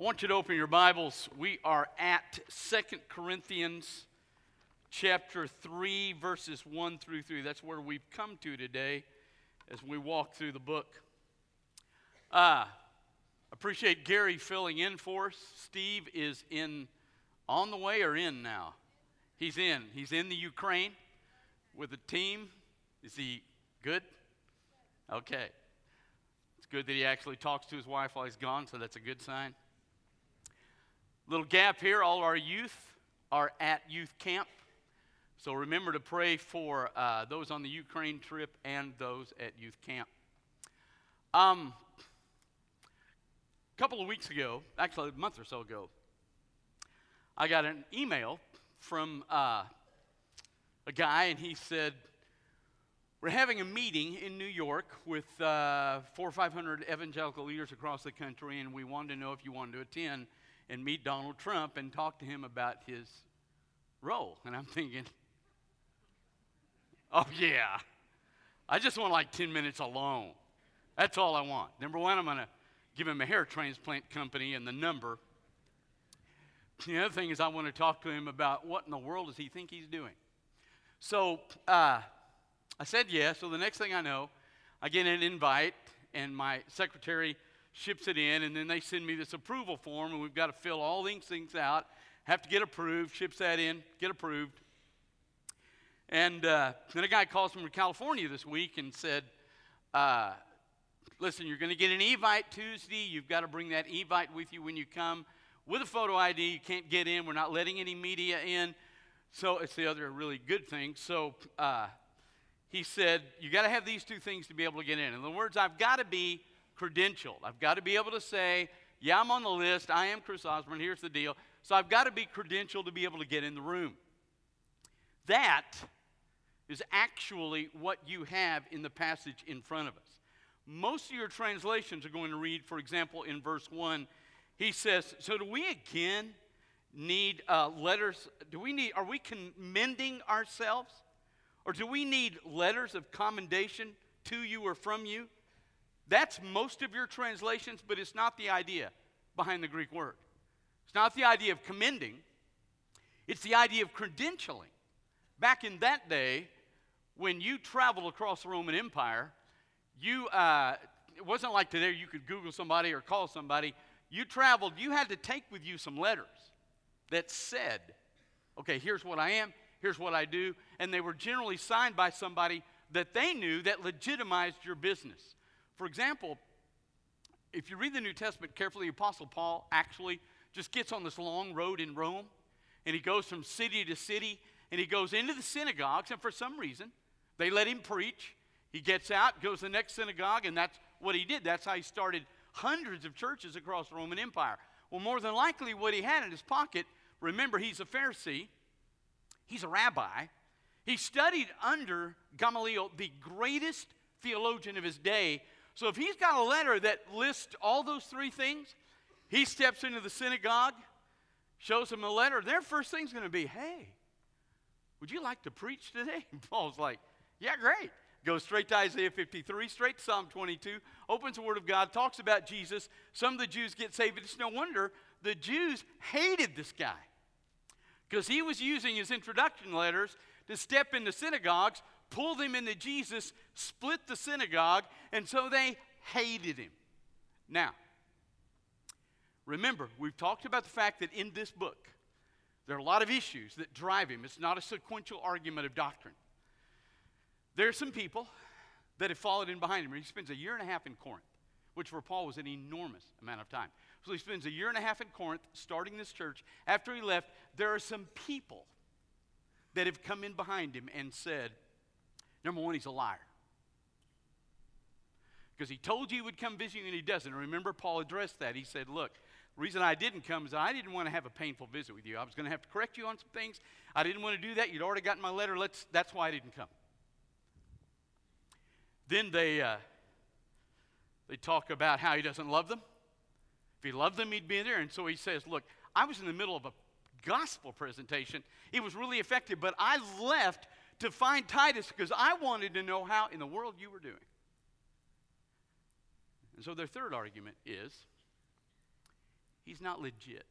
I want you to open your Bibles. We are at Second Corinthians chapter 3, verses 1 through 3. That's where we've come to today as we walk through the book. Uh, appreciate Gary filling in for us. Steve is in on the way or in now? He's in. He's in the Ukraine with a team. Is he good? Okay. It's good that he actually talks to his wife while he's gone, so that's a good sign. Little gap here all our youth are at youth camp. So remember to pray for uh, those on the Ukraine trip and those at youth camp. Um, a couple of weeks ago, actually a month or so ago, I got an email from uh, a guy, and he said, We're having a meeting in New York with uh, four or five hundred evangelical leaders across the country, and we wanted to know if you wanted to attend and meet Donald Trump and talk to him about his role. And I'm thinking, oh, yeah. I just want like 10 minutes alone. That's all I want. Number one, I'm going to give him a hair transplant company and the number. The other thing is, I want to talk to him about what in the world does he think he's doing. So uh, I said yes. So the next thing I know, I get an invite, and my secretary ships it in, and then they send me this approval form, and we've got to fill all these things out, have to get approved, ships that in, get approved. And uh, then a guy calls from California this week and said, uh, Listen, you're going to get an Evite Tuesday. You've got to bring that Evite with you when you come with a photo ID. You can't get in. We're not letting any media in. So it's the other really good thing. So uh, he said, You got to have these two things to be able to get in. In other words, I've got to be credentialed. I've got to be able to say, yeah, I'm on the list. I am Chris Osborne. Here's the deal. So I've got to be credentialed to be able to get in the room. That is actually what you have in the passage in front of us. Most of your translations are going to read, for example, in verse 1, he says, So do we again need uh, letters? Do we need, are we commending ourselves? Or do we need letters of commendation to you or from you? That's most of your translations, but it's not the idea behind the Greek word. It's not the idea of commending, it's the idea of credentialing. Back in that day, when you traveled across the Roman Empire, you, uh, it wasn't like today you could Google somebody or call somebody. You traveled, you had to take with you some letters that said, okay, here's what I am, here's what I do. And they were generally signed by somebody that they knew that legitimized your business. For example, if you read the New Testament carefully, the Apostle Paul actually just gets on this long road in Rome and he goes from city to city and he goes into the synagogues, and for some reason, they let him preach. He gets out, goes to the next synagogue, and that's what he did. That's how he started hundreds of churches across the Roman Empire. Well, more than likely, what he had in his pocket, remember, he's a Pharisee, he's a rabbi. He studied under Gamaliel, the greatest theologian of his day, so if he's got a letter that lists all those three things, he steps into the synagogue, shows them the letter. Their first thing's going to be, hey, would you like to preach today? And Paul's like, yeah, great. Goes straight to Isaiah 53, straight to Psalm 22, opens the Word of God, talks about Jesus. Some of the Jews get saved. It's no wonder the Jews hated this guy because he was using his introduction letters to step into synagogues pull them into Jesus, split the synagogue, and so they hated him. Now, remember, we've talked about the fact that in this book, there are a lot of issues that drive him. It's not a sequential argument of doctrine. There are some people that have followed in behind him. He spends a year and a half in Corinth, which for Paul was an enormous amount of time. So he spends a year and a half in Corinth starting this church. After he left, there are some people that have come in behind him and said, Number one, he's a liar. Because he told you he would come visit you and he doesn't. Remember, Paul addressed that. He said, Look, the reason I didn't come is I didn't want to have a painful visit with you. I was going to have to correct you on some things. I didn't want to do that. You'd already gotten my letter. Let's, that's why I didn't come. Then they, uh, they talk about how he doesn't love them. If he loved them, he'd be there. And so he says, Look, I was in the middle of a gospel presentation. It was really effective, but I left to find Titus because I wanted to know how in the world you were doing. And so their third argument is he's not legit.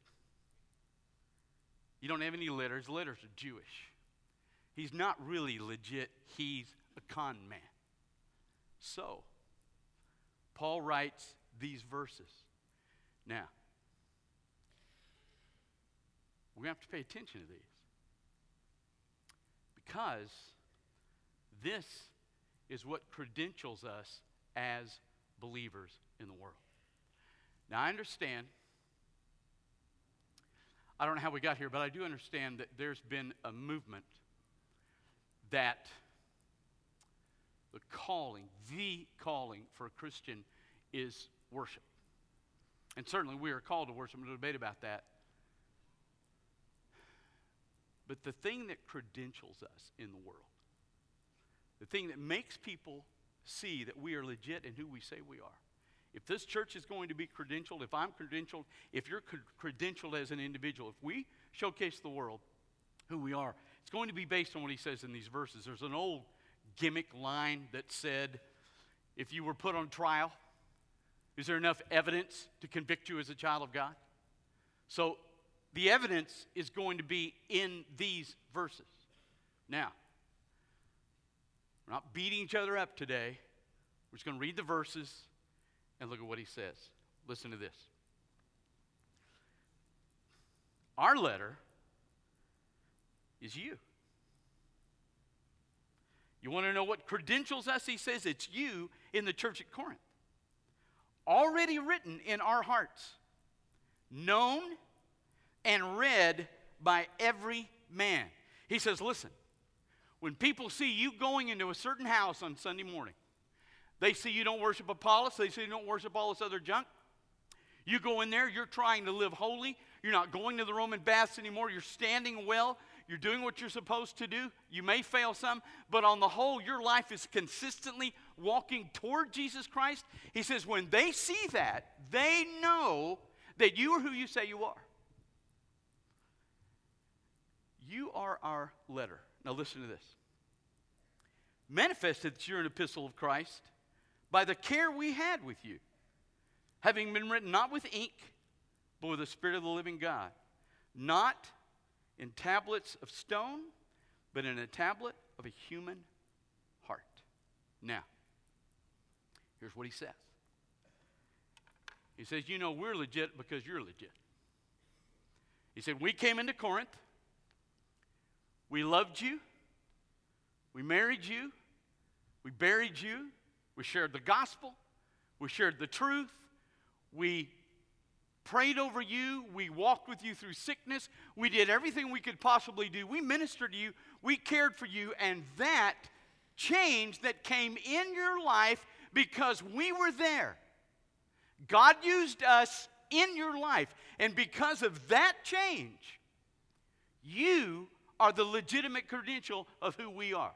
You don't have any letters. Letters are Jewish. He's not really legit. He's a con man. So, Paul writes these verses. Now, we're going to have to pay attention to these. Because this is what credentials us as believers in the world. Now, I understand. I don't know how we got here, but I do understand that there's been a movement that the calling, the calling for a Christian is worship. And certainly we are called to worship. A debate about that. But the thing that credentials us in the world, the thing that makes people see that we are legit and who we say we are. If this church is going to be credentialed, if I'm credentialed, if you're credentialed as an individual, if we showcase the world who we are, it's going to be based on what he says in these verses. There's an old gimmick line that said, if you were put on trial, is there enough evidence to convict you as a child of God? So the evidence is going to be in these verses. Now, we're not beating each other up today. We're just going to read the verses and look at what he says. Listen to this. Our letter is you. You want to know what credentials us? He says it's you in the church at Corinth. Already written in our hearts, known and read by every man. He says, listen, when people see you going into a certain house on Sunday morning, they see you don't worship Apollos, they see you don't worship all this other junk. You go in there, you're trying to live holy. You're not going to the Roman baths anymore. You're standing well. You're doing what you're supposed to do. You may fail some, but on the whole, your life is consistently walking toward Jesus Christ. He says, when they see that, they know that you are who you say you are. You are our letter. Now, listen to this. Manifested that you're an epistle of Christ by the care we had with you, having been written not with ink, but with the Spirit of the living God, not in tablets of stone, but in a tablet of a human heart. Now, here's what he says. He says, You know, we're legit because you're legit. He said, We came into Corinth. We loved you. We married you. We buried you. We shared the gospel. We shared the truth. We prayed over you. We walked with you through sickness. We did everything we could possibly do. We ministered to you. We cared for you. And that change that came in your life because we were there. God used us in your life. And because of that change, you are the legitimate credential of who we are.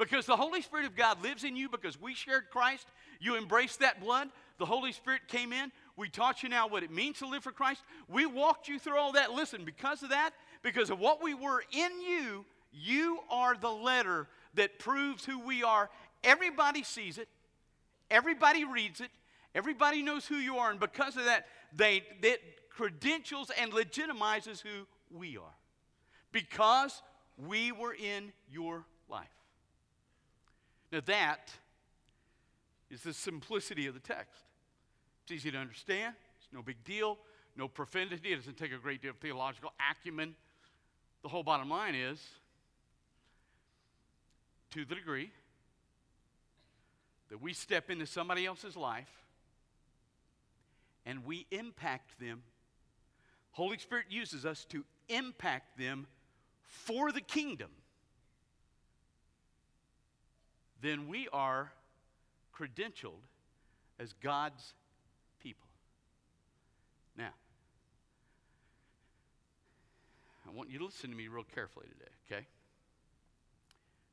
Because the Holy Spirit of God lives in you because we shared Christ. You embraced that blood. The Holy Spirit came in. We taught you now what it means to live for Christ. We walked you through all that. Listen, because of that, because of what we were in you, you are the letter that proves who we are. Everybody sees it, everybody reads it, everybody knows who you are. And because of that, they, that credentials and legitimizes who we are because we were in your life. Now, that is the simplicity of the text. It's easy to understand, it's no big deal, no profundity, it doesn't take a great deal of theological acumen. The whole bottom line is to the degree that we step into somebody else's life and we impact them, Holy Spirit uses us to impact them for the kingdom, then we are credentialed as God's people. Now, I want you to listen to me real carefully today, okay?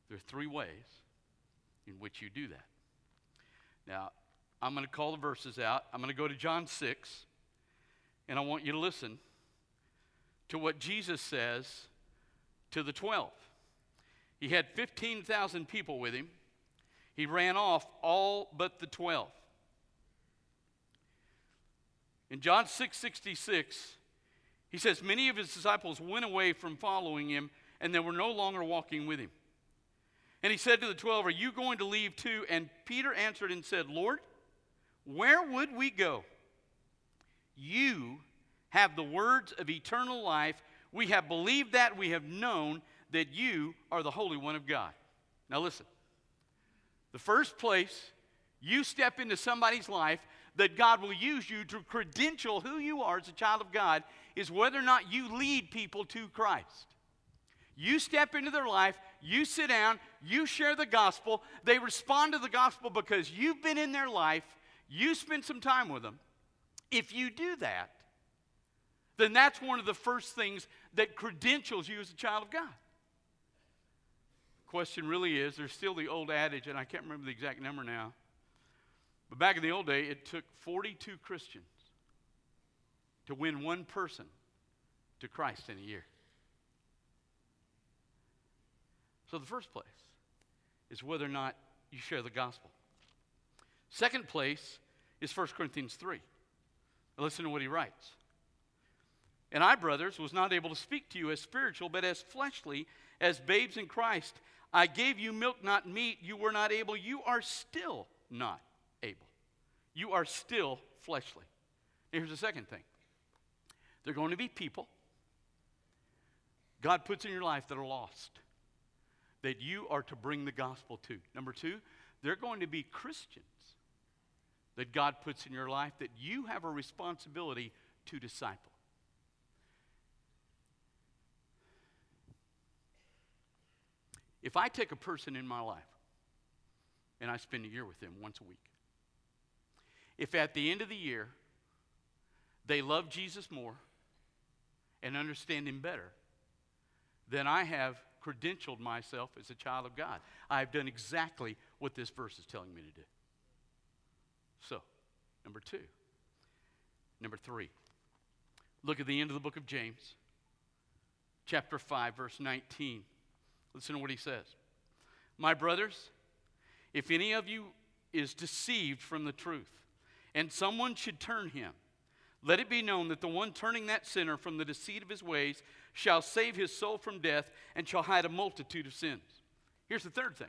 There are three ways in which you do that. Now, I'm going to call the verses out. I'm going to go to John 6, and I want you to listen to what Jesus says to the 12. He had 15,000 people with him. He ran off all but the 12. In John 6 66, he says, Many of his disciples went away from following him, and they were no longer walking with him. And he said to the twelve, Are you going to leave too? And Peter answered and said, Lord, where would we go? You have the words of eternal life. We have believed that. We have known that you are the Holy One of God. Now, listen. The first place you step into somebody's life that God will use you to credential who you are as a child of God is whether or not you lead people to Christ. You step into their life, you sit down, you share the gospel. They respond to the gospel because you've been in their life, you spend some time with them. If you do that, then that's one of the first things that credentials you as a child of God. Question really is there's still the old adage, and I can't remember the exact number now, but back in the old day, it took 42 Christians to win one person to Christ in a year. So the first place is whether or not you share the gospel. Second place is 1 Corinthians 3. Listen to what he writes. And I, brothers, was not able to speak to you as spiritual, but as fleshly, as babes in Christ. I gave you milk, not meat. You were not able. You are still not able. You are still fleshly. here's the second thing there are going to be people God puts in your life that are lost, that you are to bring the gospel to. Number two, there are going to be Christians that God puts in your life that you have a responsibility to disciple. If I take a person in my life and I spend a year with them once a week, if at the end of the year they love Jesus more and understand Him better, then I have credentialed myself as a child of God. I've done exactly what this verse is telling me to do. So, number two. Number three. Look at the end of the book of James, chapter 5, verse 19. Listen to what he says. My brothers, if any of you is deceived from the truth, and someone should turn him, let it be known that the one turning that sinner from the deceit of his ways shall save his soul from death and shall hide a multitude of sins. Here's the third thing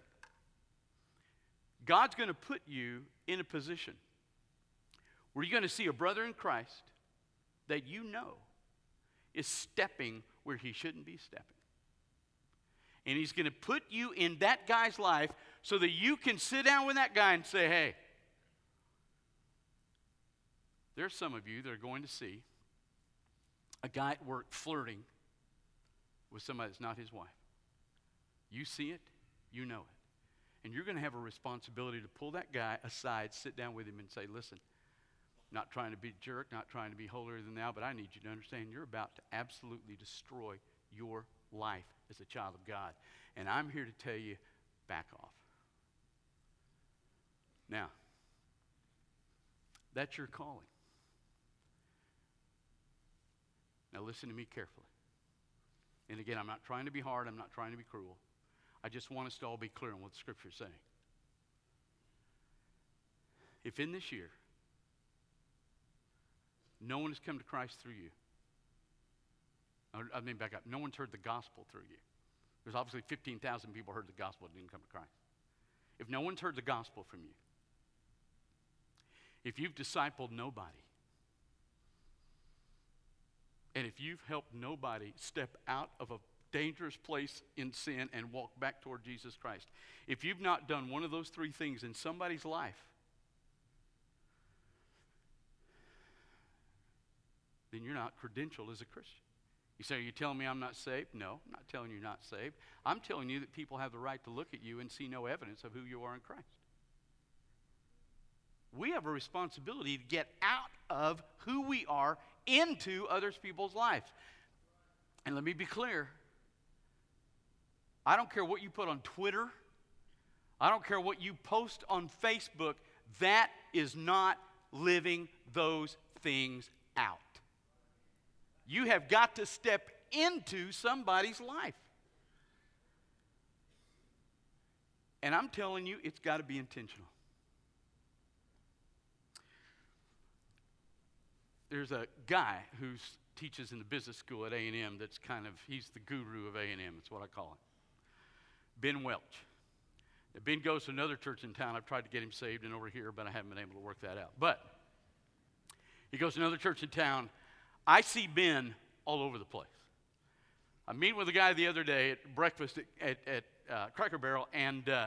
God's going to put you in a position where you're going to see a brother in Christ that you know is stepping where he shouldn't be stepping. And he's going to put you in that guy's life so that you can sit down with that guy and say, hey, there's some of you that are going to see a guy at work flirting with somebody that's not his wife. You see it, you know it. And you're going to have a responsibility to pull that guy aside, sit down with him, and say, listen, not trying to be a jerk, not trying to be holier than thou, but I need you to understand you're about to absolutely destroy your life as a child of God. And I'm here to tell you back off. Now, that's your calling. Now, listen to me carefully. And again, I'm not trying to be hard, I'm not trying to be cruel. I just want us to all be clear on what the Scripture is saying. If in this year, no one has come to Christ through you, I mean, back up, no one's heard the gospel through you. There's obviously 15,000 people heard the gospel and didn't come to Christ. If no one's heard the gospel from you, if you've discipled nobody, and if you've helped nobody step out of a dangerous place in sin and walk back toward Jesus Christ, if you've not done one of those three things in somebody's life, then you're not credentialed as a Christian. You say, Are you telling me I'm not saved? No, I'm not telling you you're not saved. I'm telling you that people have the right to look at you and see no evidence of who you are in Christ. We have a responsibility to get out of who we are into other people's lives. And let me be clear I don't care what you put on Twitter, I don't care what you post on Facebook, that is not living those things out. You have got to step into somebody's life. And I'm telling you, it's got to be intentional. there's a guy who teaches in the business school at A&M that's kind of, he's the guru of A&M, that's what I call him. Ben Welch. Now, ben goes to another church in town. I've tried to get him saved and over here, but I haven't been able to work that out. But he goes to another church in town. I see Ben all over the place. I meet with a guy the other day at breakfast at, at, at uh, Cracker Barrel, and uh,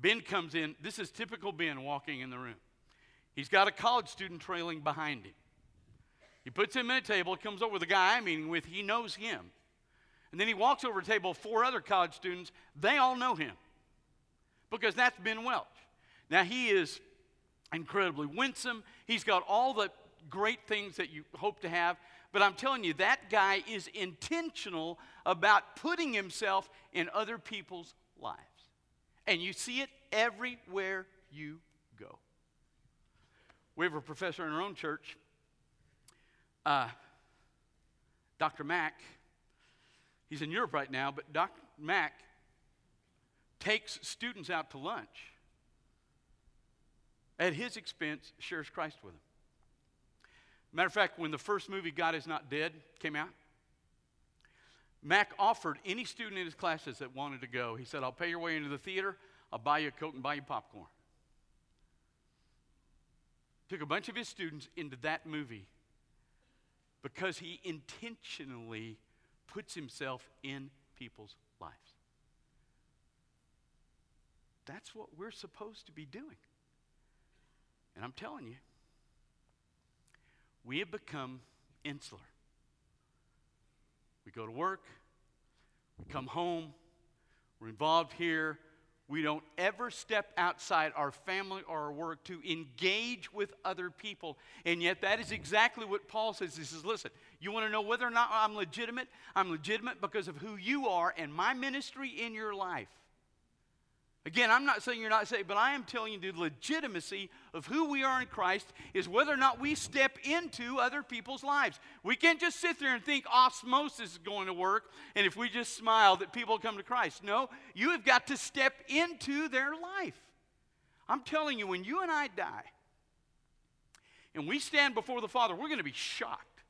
Ben comes in. This is typical Ben walking in the room. He's got a college student trailing behind him. He puts him in a table, comes over the guy I'm meeting with, he knows him. And then he walks over a table four other college students. They all know him because that's Ben Welch. Now, he is incredibly winsome. He's got all the great things that you hope to have. But I'm telling you, that guy is intentional about putting himself in other people's lives. And you see it everywhere you go. We have a professor in our own church, uh, Dr. Mack. He's in Europe right now, but Dr. Mack takes students out to lunch at his expense, shares Christ with them. Matter of fact, when the first movie, God is Not Dead, came out, Mack offered any student in his classes that wanted to go, he said, I'll pay your way into the theater, I'll buy you a Coke and buy you popcorn. Took a bunch of his students into that movie because he intentionally puts himself in people's lives. That's what we're supposed to be doing. And I'm telling you, we have become insular. We go to work, we come home, we're involved here. We don't ever step outside our family or our work to engage with other people. And yet, that is exactly what Paul says. He says, Listen, you want to know whether or not I'm legitimate? I'm legitimate because of who you are and my ministry in your life. Again, I'm not saying you're not saved, but I am telling you the legitimacy of who we are in Christ is whether or not we step into other people's lives. We can't just sit there and think osmosis is going to work, and if we just smile that people come to Christ. No, you have got to step into their life. I'm telling you, when you and I die, and we stand before the Father, we're going to be shocked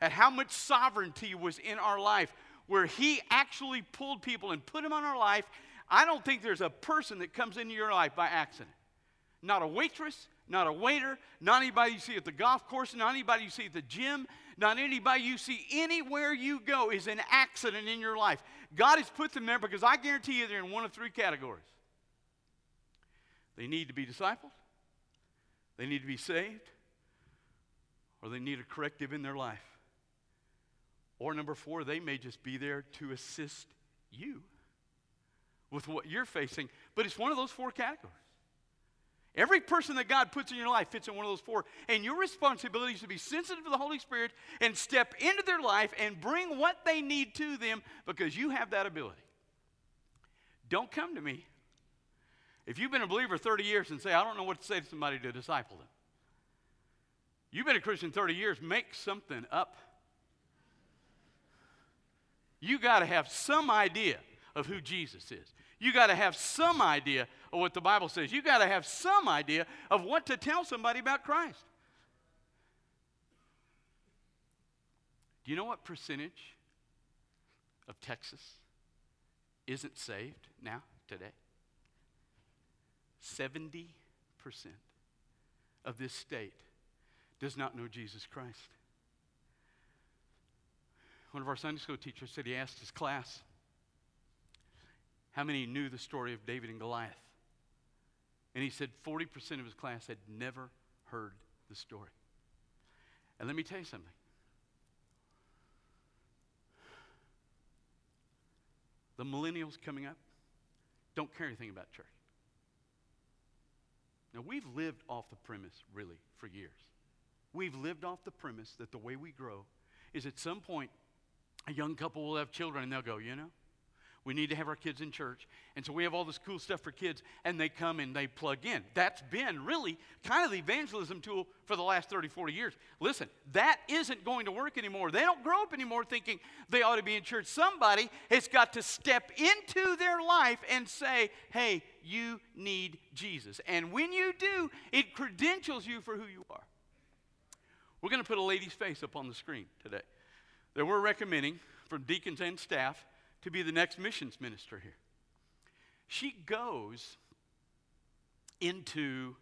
at how much sovereignty was in our life, where He actually pulled people and put them on our life I don't think there's a person that comes into your life by accident. Not a waitress, not a waiter, not anybody you see at the golf course, not anybody you see at the gym, not anybody you see anywhere you go is an accident in your life. God has put them there because I guarantee you they're in one of three categories. They need to be discipled, they need to be saved, or they need a corrective in their life. Or number four, they may just be there to assist you with what you're facing, but it's one of those four categories. Every person that God puts in your life fits in one of those four. And your responsibility is to be sensitive to the Holy Spirit and step into their life and bring what they need to them because you have that ability. Don't come to me if you've been a believer 30 years and say, I don't know what to say to somebody to disciple them. You've been a Christian 30 years, make something up. You got to have some idea of who Jesus is. You got to have some idea of what the Bible says. You got to have some idea of what to tell somebody about Christ. Do you know what percentage of Texas isn't saved now, today? 70% of this state does not know Jesus Christ. One of our Sunday school teachers said he asked his class, how many knew the story of David and Goliath? And he said 40% of his class had never heard the story. And let me tell you something. The millennials coming up don't care anything about church. Now, we've lived off the premise, really, for years. We've lived off the premise that the way we grow is at some point a young couple will have children and they'll go, you know, we need to have our kids in church. And so we have all this cool stuff for kids, and they come and they plug in. That's been really kind of the evangelism tool for the last 30, 40 years. Listen, that isn't going to work anymore. They don't grow up anymore thinking they ought to be in church. Somebody has got to step into their life and say, hey, you need Jesus. And when you do, it credentials you for who you are. We're going to put a lady's face up on the screen today that we're recommending from deacons and staff to be the next missions minister here. She goes into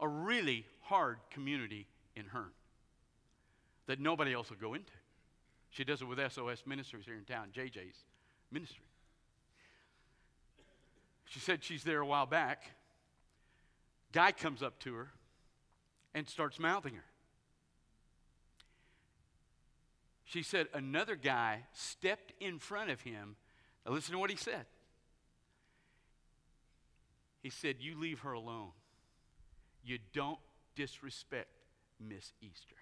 a really hard community in Hearne that nobody else will go into. She does it with SOS Ministries here in town, JJ's ministry. She said she's there a while back. Guy comes up to her and starts mouthing her. She said another guy stepped in front of him. Now, listen to what he said. He said, You leave her alone. You don't disrespect Miss Easter.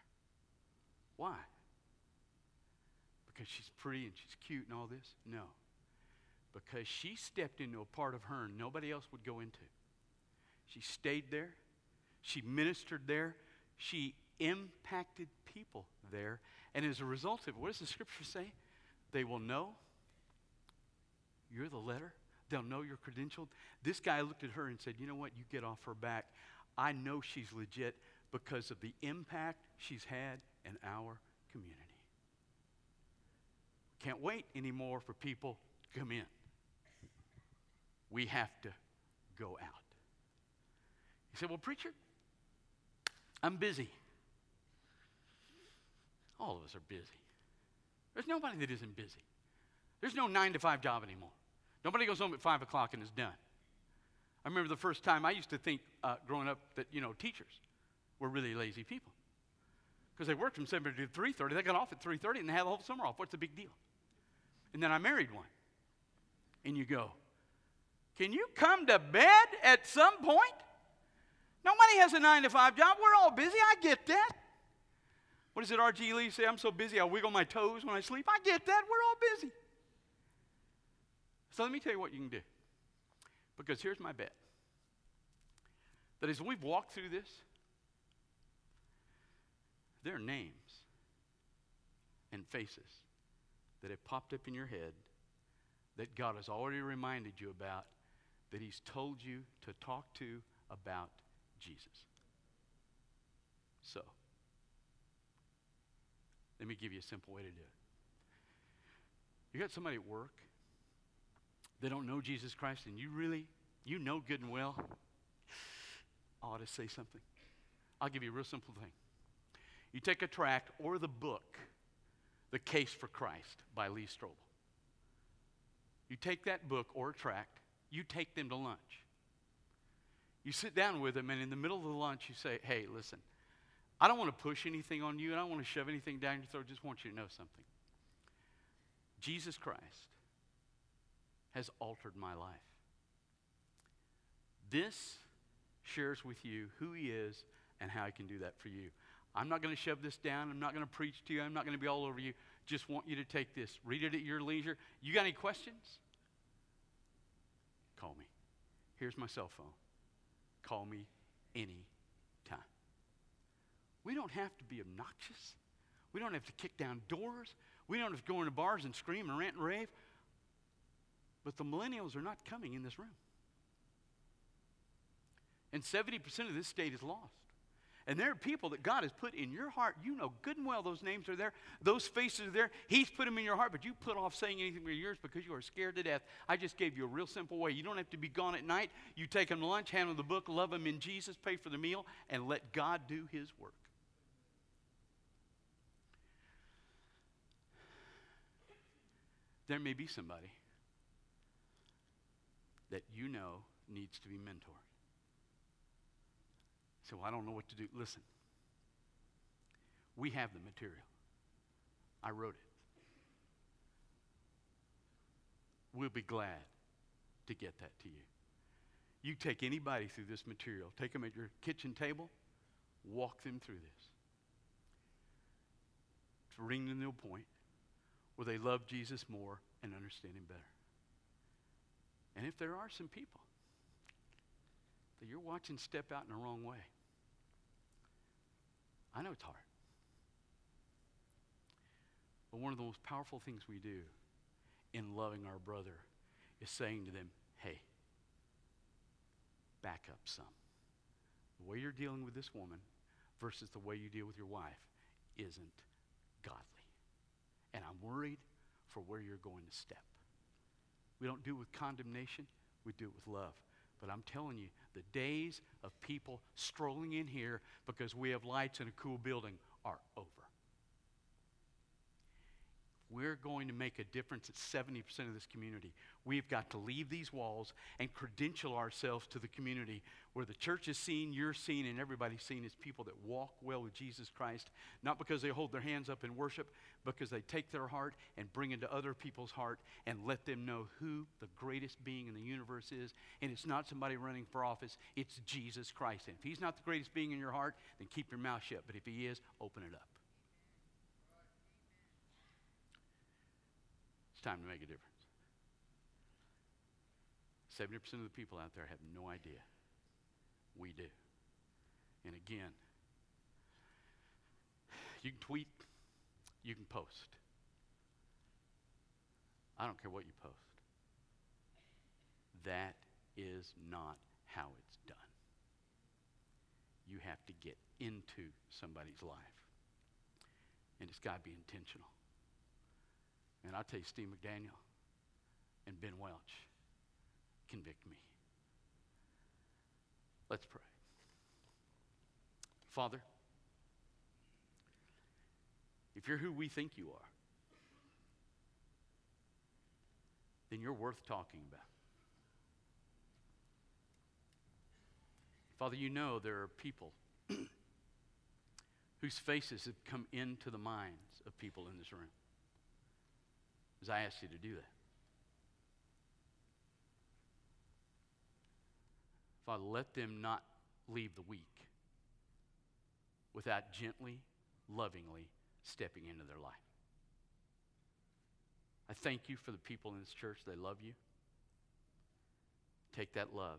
Why? Because she's pretty and she's cute and all this? No. Because she stepped into a part of her nobody else would go into. She stayed there. She ministered there. She impacted people there. And as a result of it, what does the scripture say? They will know you're the letter. They'll know you're credentialed. This guy looked at her and said, You know what? You get off her back. I know she's legit because of the impact she's had in our community. Can't wait anymore for people to come in. We have to go out. He said, Well, preacher, I'm busy. All of us are busy. There's nobody that isn't busy. There's no nine to five job anymore. Nobody goes home at five o'clock and is done. I remember the first time I used to think uh, growing up that, you know, teachers were really lazy people. Because they worked from 7 to 3.30. They got off at 3.30 and they had the whole summer off. What's the big deal? And then I married one. And you go, can you come to bed at some point? Nobody has a 9 to 5 job. We're all busy. I get that. What does it R.G. Lee say? I'm so busy I wiggle my toes when I sleep. I get that. We're all busy. So let me tell you what you can do. Because here's my bet that as we've walked through this, there are names and faces that have popped up in your head that God has already reminded you about, that He's told you to talk to about Jesus. So, let me give you a simple way to do it. You got somebody at work, they don't know Jesus Christ, and you really, you know good and well, I ought to say something. I'll give you a real simple thing. You take a tract or the book, The Case for Christ by Lee Strobel. You take that book or a tract, you take them to lunch. You sit down with them, and in the middle of the lunch, you say, Hey, listen, I don't want to push anything on you, and I don't want to shove anything down your throat. I just want you to know something. Jesus Christ has altered my life. This shares with you who he is and how he can do that for you. I'm not going to shove this down. I'm not going to preach to you. I'm not going to be all over you. Just want you to take this. Read it at your leisure. You got any questions? Call me. Here's my cell phone. Call me any. We don't have to be obnoxious. We don't have to kick down doors. We don't have to go into bars and scream and rant and rave. But the millennials are not coming in this room. And 70% of this state is lost. And there are people that God has put in your heart. You know good and well those names are there, those faces are there. He's put them in your heart, but you put off saying anything with yours because you are scared to death. I just gave you a real simple way. You don't have to be gone at night. You take them to lunch, hand them the book, love them in Jesus, pay for the meal, and let God do His work. There may be somebody that you know needs to be mentored. So I don't know what to do. Listen, we have the material. I wrote it. We'll be glad to get that to you. You take anybody through this material, take them at your kitchen table, walk them through this. To bring them to a point where they love Jesus more and understand him better. And if there are some people that you're watching step out in the wrong way, I know it's hard. But one of the most powerful things we do in loving our brother is saying to them, hey, back up some. The way you're dealing with this woman, versus the way you deal with your wife isn't godly. And I'm worried for where you're going to step. We don't do it with condemnation, we do it with love. But I'm telling you, the days of people strolling in here because we have lights in a cool building are over. We're going to make a difference at 70% of this community. We've got to leave these walls and credential ourselves to the community where the church is seen, you're seen, and everybody's seen as people that walk well with Jesus Christ, not because they hold their hands up in worship, because they take their heart and bring it to other people's heart and let them know who the greatest being in the universe is. And it's not somebody running for office, it's Jesus Christ. And if he's not the greatest being in your heart, then keep your mouth shut. But if he is, open it up. Time to make a difference. 70% of the people out there have no idea. We do. And again, you can tweet, you can post. I don't care what you post. That is not how it's done. You have to get into somebody's life. And it's got to be intentional. And I'll tell you, Steve McDaniel and Ben Welch convict me. Let's pray. Father, if you're who we think you are, then you're worth talking about. Father, you know there are people whose faces have come into the minds of people in this room as I asked you to do that. Father, let them not leave the week without gently, lovingly stepping into their life. I thank you for the people in this church. They love you. Take that love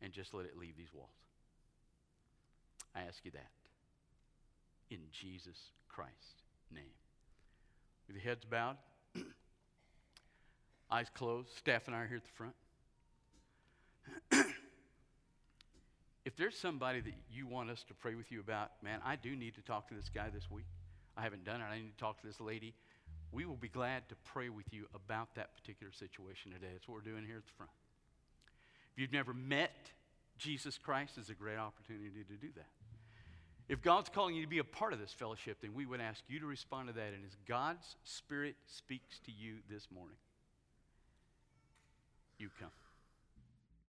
and just let it leave these walls. I ask you that in Jesus Christ's name. With your heads bowed, eyes closed, staff and I are here at the front. if there's somebody that you want us to pray with you about, man, I do need to talk to this guy this week. I haven't done it. I need to talk to this lady. We will be glad to pray with you about that particular situation today. That's what we're doing here at the front. If you've never met Jesus Christ, it's a great opportunity to do that. If God's calling you to be a part of this fellowship, then we would ask you to respond to that. And as God's Spirit speaks to you this morning, you come.